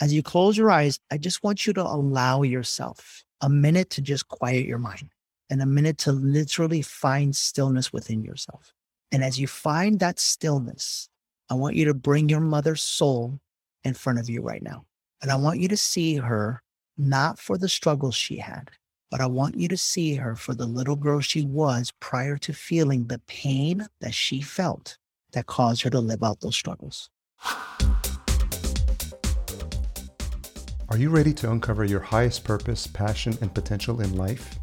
as you close your eyes, I just want you to allow yourself a minute to just quiet your mind and a minute to literally find stillness within yourself. And as you find that stillness, I want you to bring your mother's soul in front of you right now. And I want you to see her not for the struggles she had, but I want you to see her for the little girl she was prior to feeling the pain that she felt that caused her to live out those struggles. Are you ready to uncover your highest purpose, passion, and potential in life?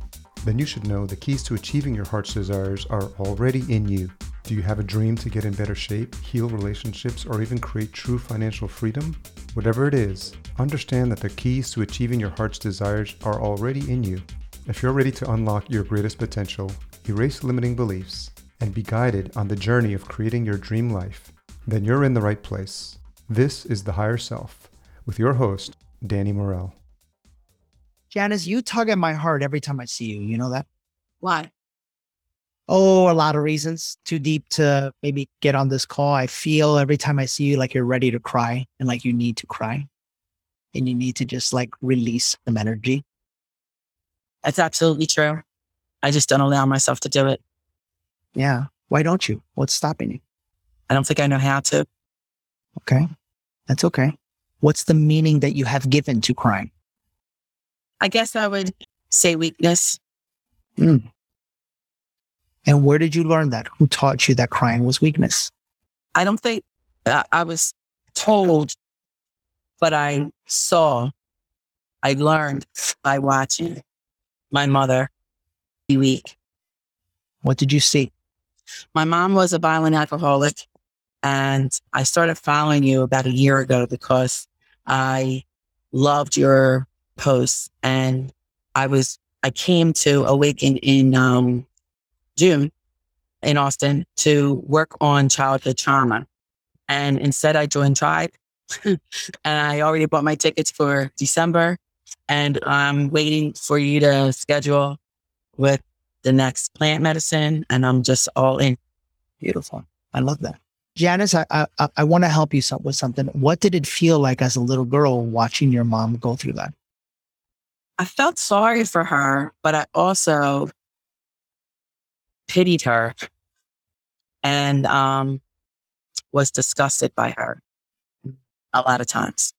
Then you should know the keys to achieving your heart's desires are already in you. Do you have a dream to get in better shape, heal relationships, or even create true financial freedom? Whatever it is, understand that the keys to achieving your heart's desires are already in you. If you're ready to unlock your greatest potential, erase limiting beliefs, and be guided on the journey of creating your dream life, then you're in the right place. This is The Higher Self with your host, Danny Morel. Janice, you tug at my heart every time I see you. You know that? Why? Oh, a lot of reasons. Too deep to maybe get on this call. I feel every time I see you like you're ready to cry and like you need to cry and you need to just like release some energy. That's absolutely true. I just don't allow myself to do it. Yeah. Why don't you? What's stopping you? I don't think I know how to. Okay. That's okay. What's the meaning that you have given to crying? I guess I would say weakness. Mm. And where did you learn that? Who taught you that crying was weakness? I don't think uh, I was told, but I saw, I learned by watching my mother be weak. What did you see? My mom was a violent alcoholic, and I started following you about a year ago because I loved your posts, and I was I came to Awaken in um, June in Austin to work on childhood trauma. And instead, I joined Tribe. and I already bought my tickets for December. And I'm waiting for you to schedule with the next plant medicine. And I'm just all in. Beautiful. I love that. Janice, I, I, I want to help you with something. What did it feel like as a little girl watching your mom go through that? I felt sorry for her, but I also pitied her and um, was disgusted by her a lot of times.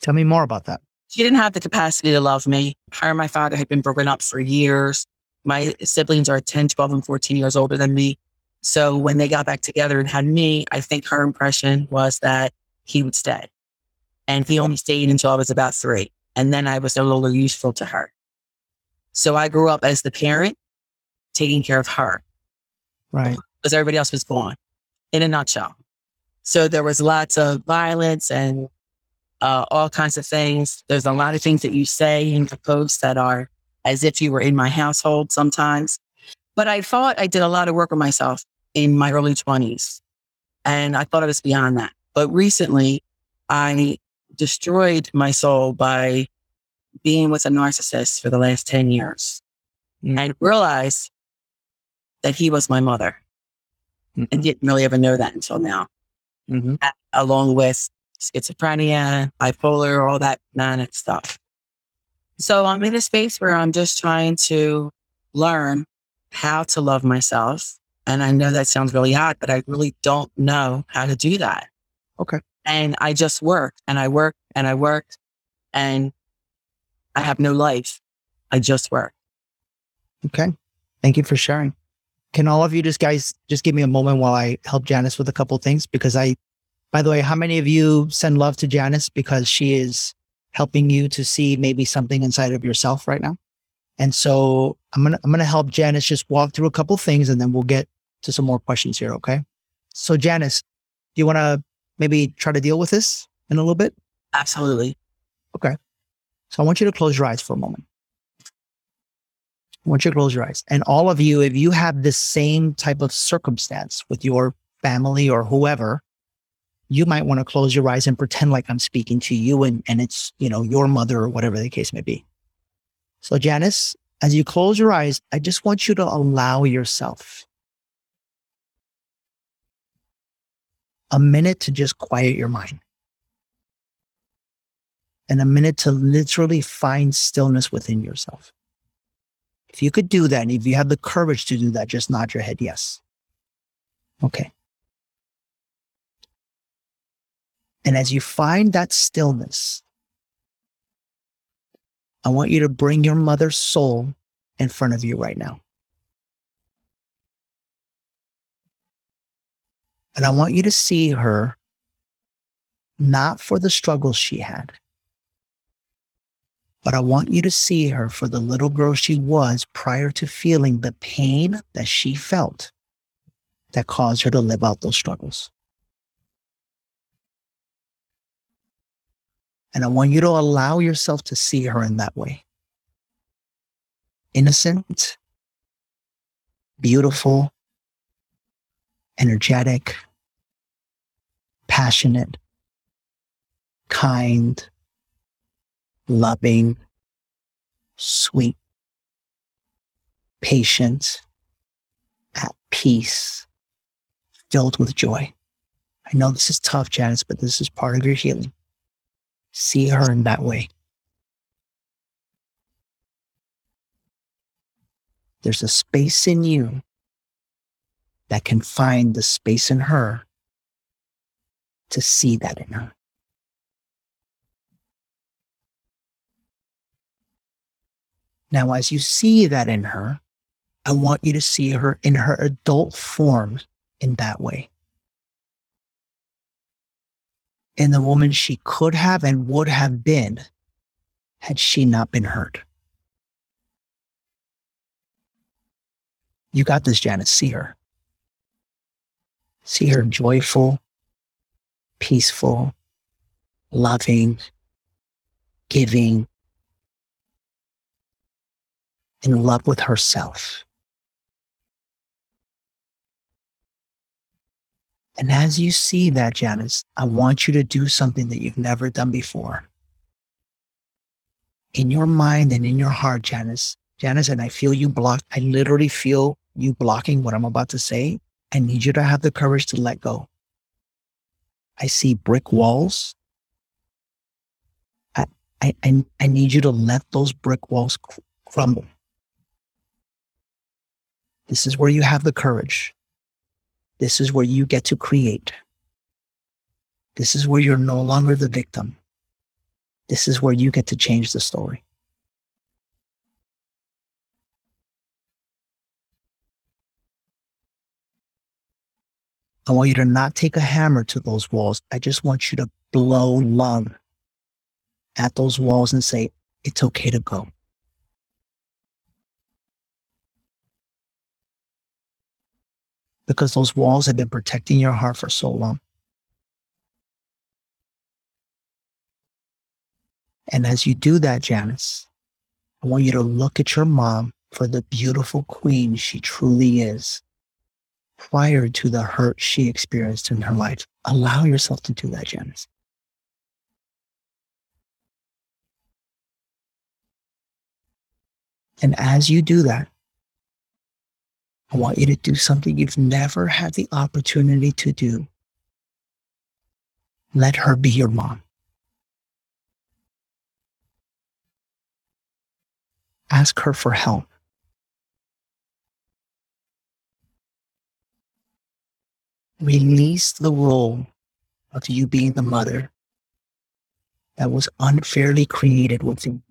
Tell me more about that. She didn't have the capacity to love me. Her and my father had been broken up for years. My siblings are 10, 12, and 14 years older than me. So when they got back together and had me, I think her impression was that he would stay. And he only stayed until I was about three. And then I was no longer useful to her. So I grew up as the parent taking care of her. Right. Because everybody else was gone in a nutshell. So there was lots of violence and uh, all kinds of things. There's a lot of things that you say in the post that are as if you were in my household sometimes. But I thought I did a lot of work on myself in my early 20s. And I thought I was beyond that. But recently, I destroyed my soul by being with a narcissist for the last 10 years. Mm-hmm. I realized that he was my mother. Mm-hmm. And didn't really ever know that until now. Mm-hmm. Along with schizophrenia, bipolar, all that manic stuff. So I'm in a space where I'm just trying to learn how to love myself. And I know that sounds really odd, but I really don't know how to do that. Okay. And I just work and I work and I work and I have no life. I just work. Okay. Thank you for sharing. Can all of you just guys just give me a moment while I help Janice with a couple things? Because I, by the way, how many of you send love to Janice because she is helping you to see maybe something inside of yourself right now? And so I'm gonna I'm gonna help Janice just walk through a couple things and then we'll get to some more questions here. Okay. So Janice, do you want to maybe try to deal with this in a little bit? Absolutely. Okay. So I want you to close your eyes for a moment. I want you to close your eyes. And all of you, if you have the same type of circumstance with your family or whoever, you might want to close your eyes and pretend like I'm speaking to you and, and it's, you know, your mother or whatever the case may be. So Janice, as you close your eyes, I just want you to allow yourself a minute to just quiet your mind and a minute to literally find stillness within yourself. If you could do that, and if you have the courage to do that, just nod your head yes. Okay. And as you find that stillness, I want you to bring your mother's soul in front of you right now. And I want you to see her not for the struggles she had, but I want you to see her for the little girl she was prior to feeling the pain that she felt that caused her to live out those struggles. And I want you to allow yourself to see her in that way. Innocent, beautiful, energetic, passionate, kind, loving, sweet, patient, at peace, filled with joy. I know this is tough, Janice, but this is part of your healing. See her in that way. There's a space in you that can find the space in her to see that in her. Now, as you see that in her, I want you to see her in her adult form in that way. In the woman she could have and would have been had she not been hurt. You got this, Janice. See her. See her joyful, peaceful, loving, giving, in love with herself. And as you see that, Janice, I want you to do something that you've never done before. In your mind and in your heart, Janice, Janice, and I feel you block. I literally feel you blocking what I'm about to say. I need you to have the courage to let go. I see brick walls. I, I, I, need you to let those brick walls crumble. This is where you have the courage. This is where you get to create. This is where you're no longer the victim. This is where you get to change the story. I want you to not take a hammer to those walls. I just want you to blow love at those walls and say, it's okay to go. Because those walls have been protecting your heart for so long. And as you do that, Janice, I want you to look at your mom for the beautiful queen she truly is prior to the hurt she experienced in her life. Allow yourself to do that, Janice. And as you do that, I want you to do something you've never had the opportunity to do. Let her be your mom. Ask her for help. Release the role of you being the mother that was unfairly created within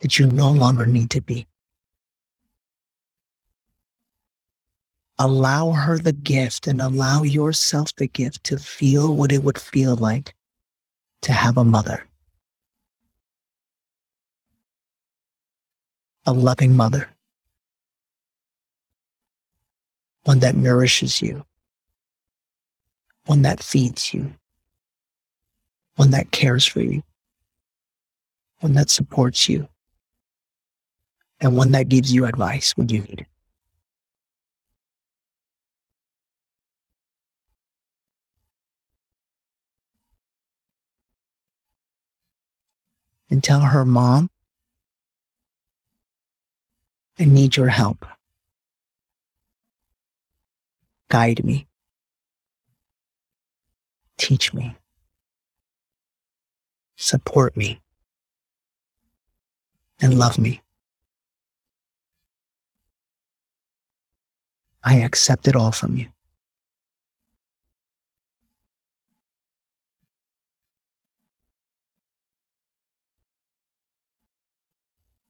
that you no longer need to be. Allow her the gift and allow yourself the gift to feel what it would feel like to have a mother. A loving mother. One that nourishes you, one that feeds you, one that cares for you, one that supports you, and one that gives you advice when you need it. And tell her, Mom, I need your help. Guide me. Teach me. support me, and love me. I accept it all from you.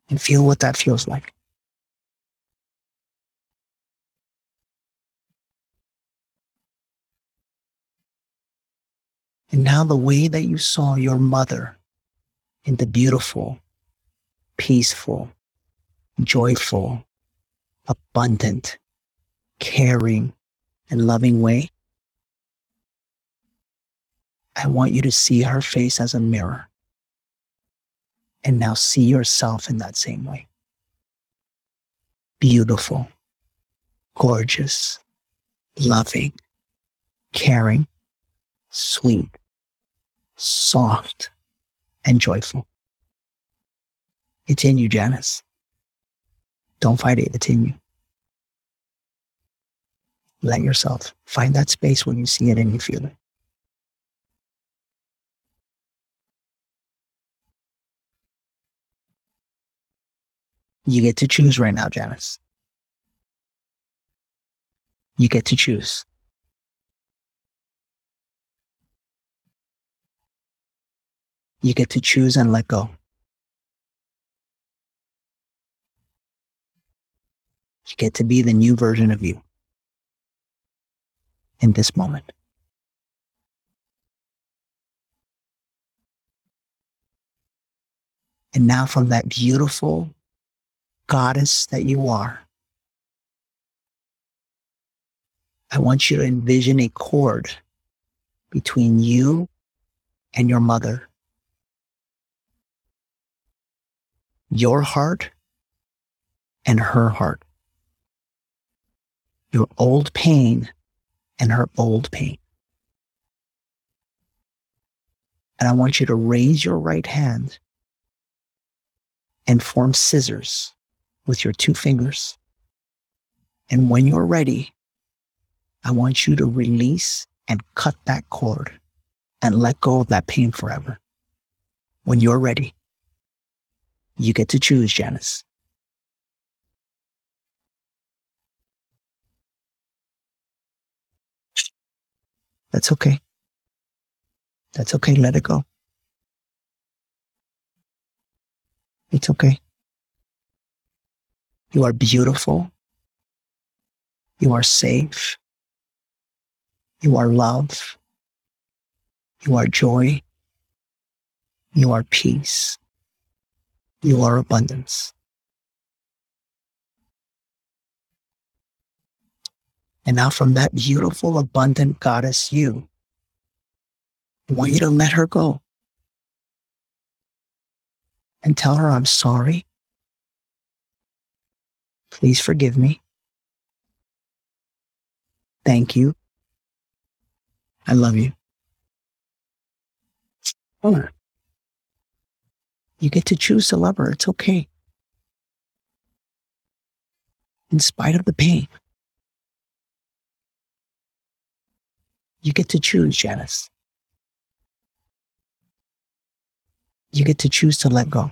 And feel what that feels like. And now the way that you saw your mother in the beautiful, peaceful, joyful, abundant, caring, and loving way, I want you to see her face as a mirror. And now see yourself in that same way. Beautiful, gorgeous, loving, caring, sweet, soft, and joyful. It's in you, Janice. Don't fight it, it's in you. Let yourself find that space when you see it and you feel it. You get to choose right now, Janice. You get to choose. You get to choose and let go. You get to be the new version of you in this moment. And now, from that beautiful goddess that you are, I want you to envision a cord between you and your mother. Your heart and her heart. Your old pain and her old pain. And I want you to raise your right hand and form scissors with your two fingers. And when you're ready, I want you to release and cut that cord and let go of that pain forever. When you're ready, you get to choose, Janice. That's okay. That's okay. Let it go. It's okay. You are beautiful. You are safe. You are love. You are joy. You are peace. You are abundance. And now, from that beautiful, abundant goddess, you, I want you to let her go and tell her, I'm sorry. Please forgive me. Thank you. I love you. You get to choose to love her. It's okay. In spite of the pain. You get to choose, Janice. You get to choose to let go.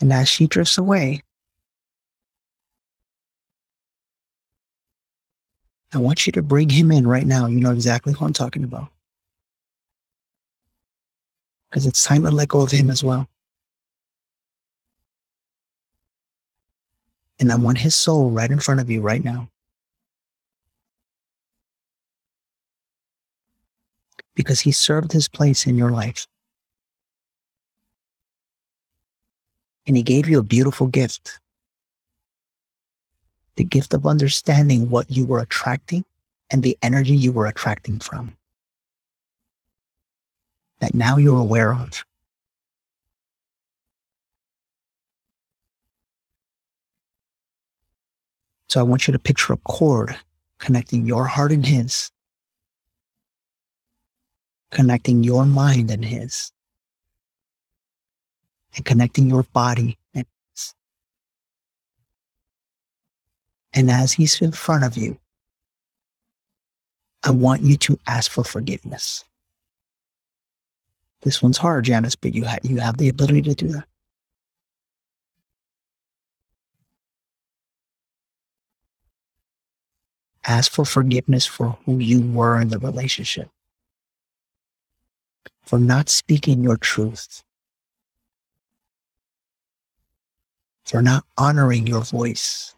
And as she drifts away, I want you to bring him in right now. You know exactly who I'm talking about. Because it's time to let go of him as well. And I want his soul right in front of you right now. Because he served his place in your life. And he gave you a beautiful gift the gift of understanding what you were attracting and the energy you were attracting from. That now you're aware of. So I want you to picture a cord connecting your heart and his, connecting your mind and his, and connecting your body and his. And as he's in front of you, I want you to ask for forgiveness. This one's hard, Janice, but you, ha- you have the ability to do that. Ask for forgiveness for who you were in the relationship, for not speaking your truth, for not honoring your voice,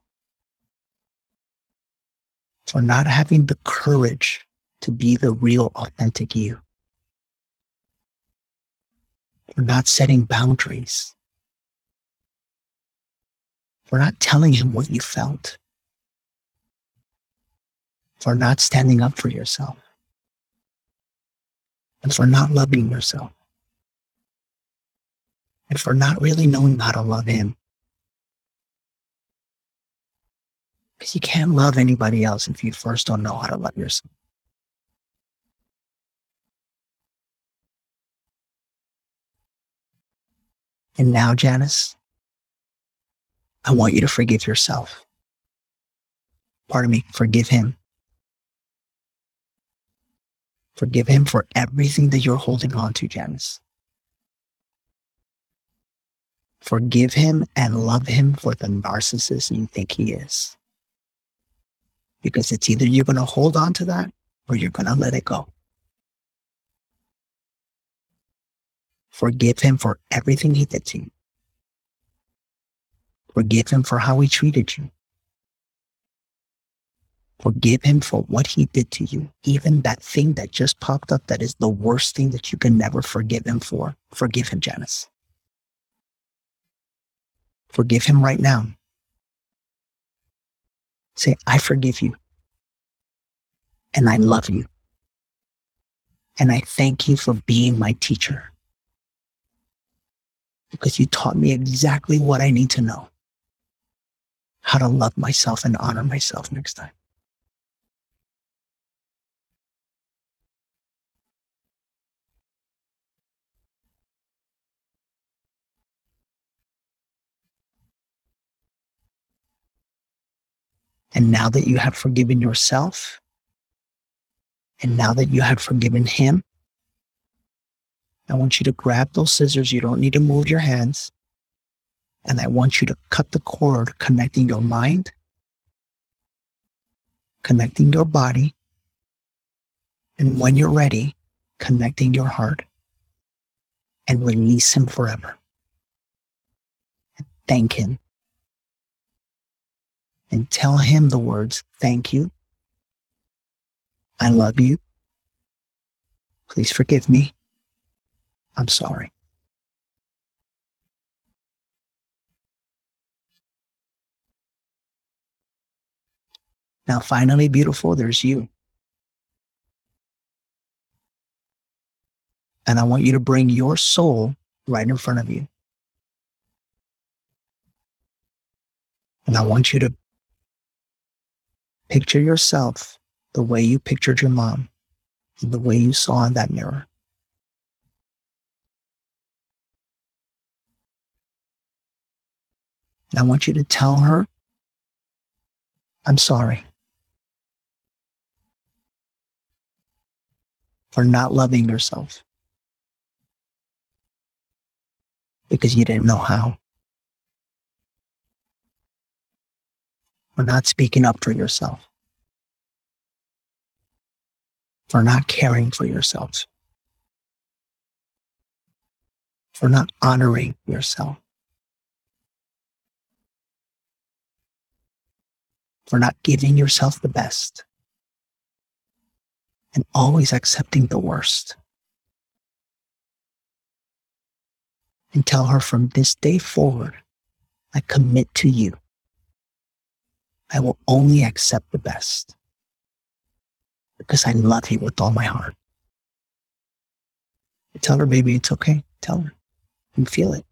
for not having the courage to be the real, authentic you, for not setting boundaries, for not telling him what you felt. For not standing up for yourself. And for not loving yourself. And for not really knowing how to love him. Because you can't love anybody else if you first don't know how to love yourself. And now, Janice, I want you to forgive yourself. Pardon me, forgive him. Forgive him for everything that you're holding on to, Janice. Forgive him and love him for the narcissist you think he is. Because it's either you're going to hold on to that or you're going to let it go. Forgive him for everything he did to you. Forgive him for how he treated you. Forgive him for what he did to you. Even that thing that just popped up that is the worst thing that you can never forgive him for. Forgive him, Janice. Forgive him right now. Say, I forgive you. And I love you. And I thank you for being my teacher. Because you taught me exactly what I need to know how to love myself and honor myself next time. And now that you have forgiven yourself, and now that you have forgiven him, I want you to grab those scissors. You don't need to move your hands. And I want you to cut the cord connecting your mind, connecting your body, and when you're ready, connecting your heart and release him forever. And thank him and tell him the words, thank you. I love you. Please forgive me. I'm sorry. Now, finally, beautiful, there's you. And I want you to bring your soul right in front of you. And I want you to Picture yourself the way you pictured your mom and the way you saw in that mirror. I want you to tell her, I'm sorry for not loving yourself because you didn't know how. For not speaking up for yourself, for not caring for yourself, for not honoring yourself, for not giving yourself the best, and always accepting the worst. And tell her from this day forward, I commit to you I will only accept the best because I love you with all my heart. Tell her, baby, it's okay. Tell her and feel it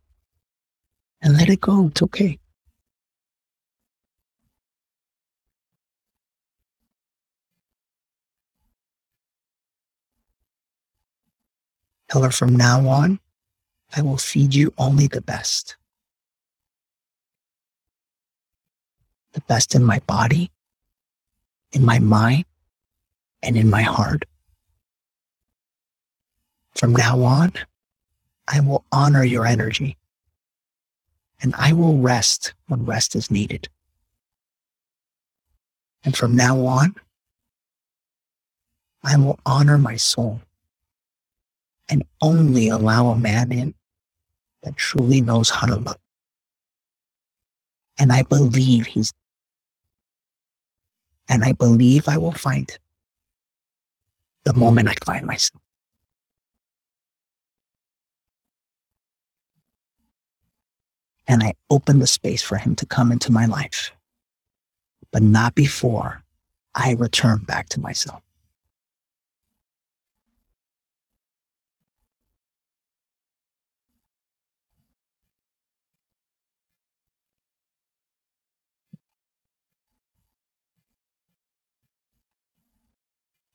and let it go. It's okay. Tell her from now on, I will feed you only the best. The best in my body, in my mind, and in my heart. From now on, I will honor your energy and I will rest when rest is needed. And from now on, I will honor my soul and only allow a man in that truly knows how to love. And I believe he's, and I believe I will find the moment I find myself. And I open the space for him to come into my life, but not before I return back to myself.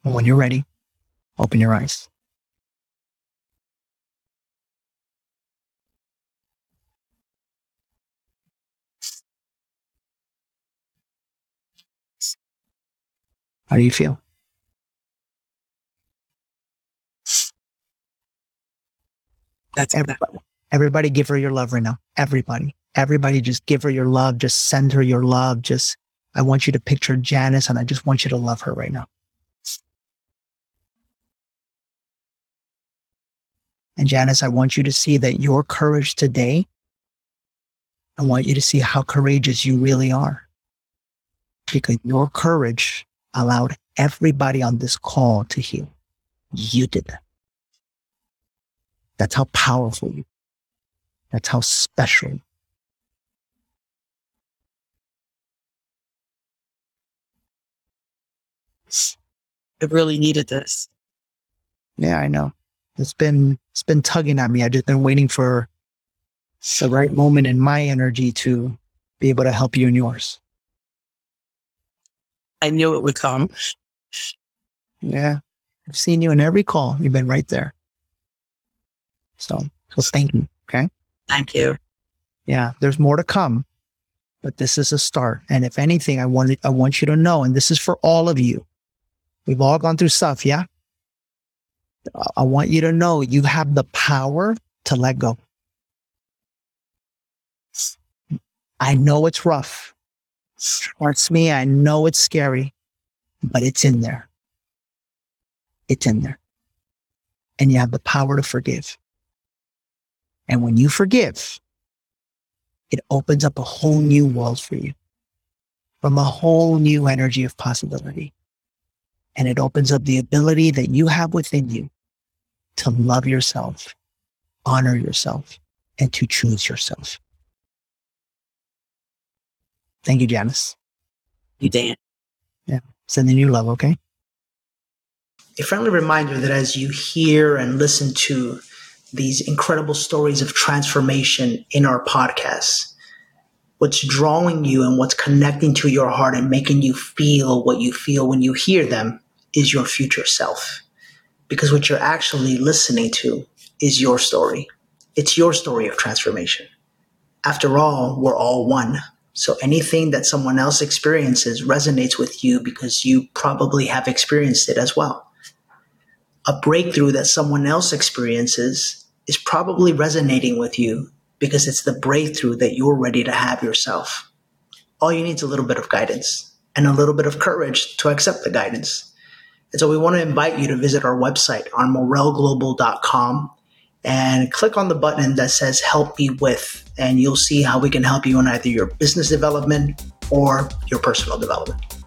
And when you're ready, open your eyes. How do you feel? That's everybody. Everybody give her your love right now. Everybody. Everybody just give her your love. Just send her your love. Just, I want you to picture Janice and I just want you to love her right now. And Janice, I want you to see that your courage today, I want you to see how courageous you really are. Because your courage allowed everybody on this call to heal. You did that. That's how powerful you. That's how special. It really needed this. Yeah, I know. It's been it's been tugging at me. I've just been waiting for the right moment in my energy to be able to help you in yours. I knew it would come. Yeah. I've seen you in every call. You've been right there. So, so thank you. Okay. Thank you. Yeah. There's more to come, but this is a start. And if anything, I want, I want you to know, and this is for all of you. We've all gone through stuff. Yeah. I want you to know you have the power to let go. I know it's rough. Trust me, I know it's scary, but it's in there. It's in there. And you have the power to forgive. And when you forgive, it opens up a whole new world for you from a whole new energy of possibility. And it opens up the ability that you have within you to love yourself, honor yourself, and to choose yourself. Thank you, Janice. You Dan. Yeah. Sending you love, okay? A friendly reminder that as you hear and listen to these incredible stories of transformation in our podcast, what's drawing you and what's connecting to your heart and making you feel what you feel when you hear them is your future self. Because what you're actually listening to is your story. It's your story of transformation. After all, we're all one. So anything that someone else experiences resonates with you because you probably have experienced it as well. A breakthrough that someone else experiences is probably resonating with you because it's the breakthrough that you're ready to have yourself. All you need is a little bit of guidance and a little bit of courage to accept the guidance. And so we want to invite you to visit our website on morelglobal.com and click on the button that says help me with and you'll see how we can help you in either your business development or your personal development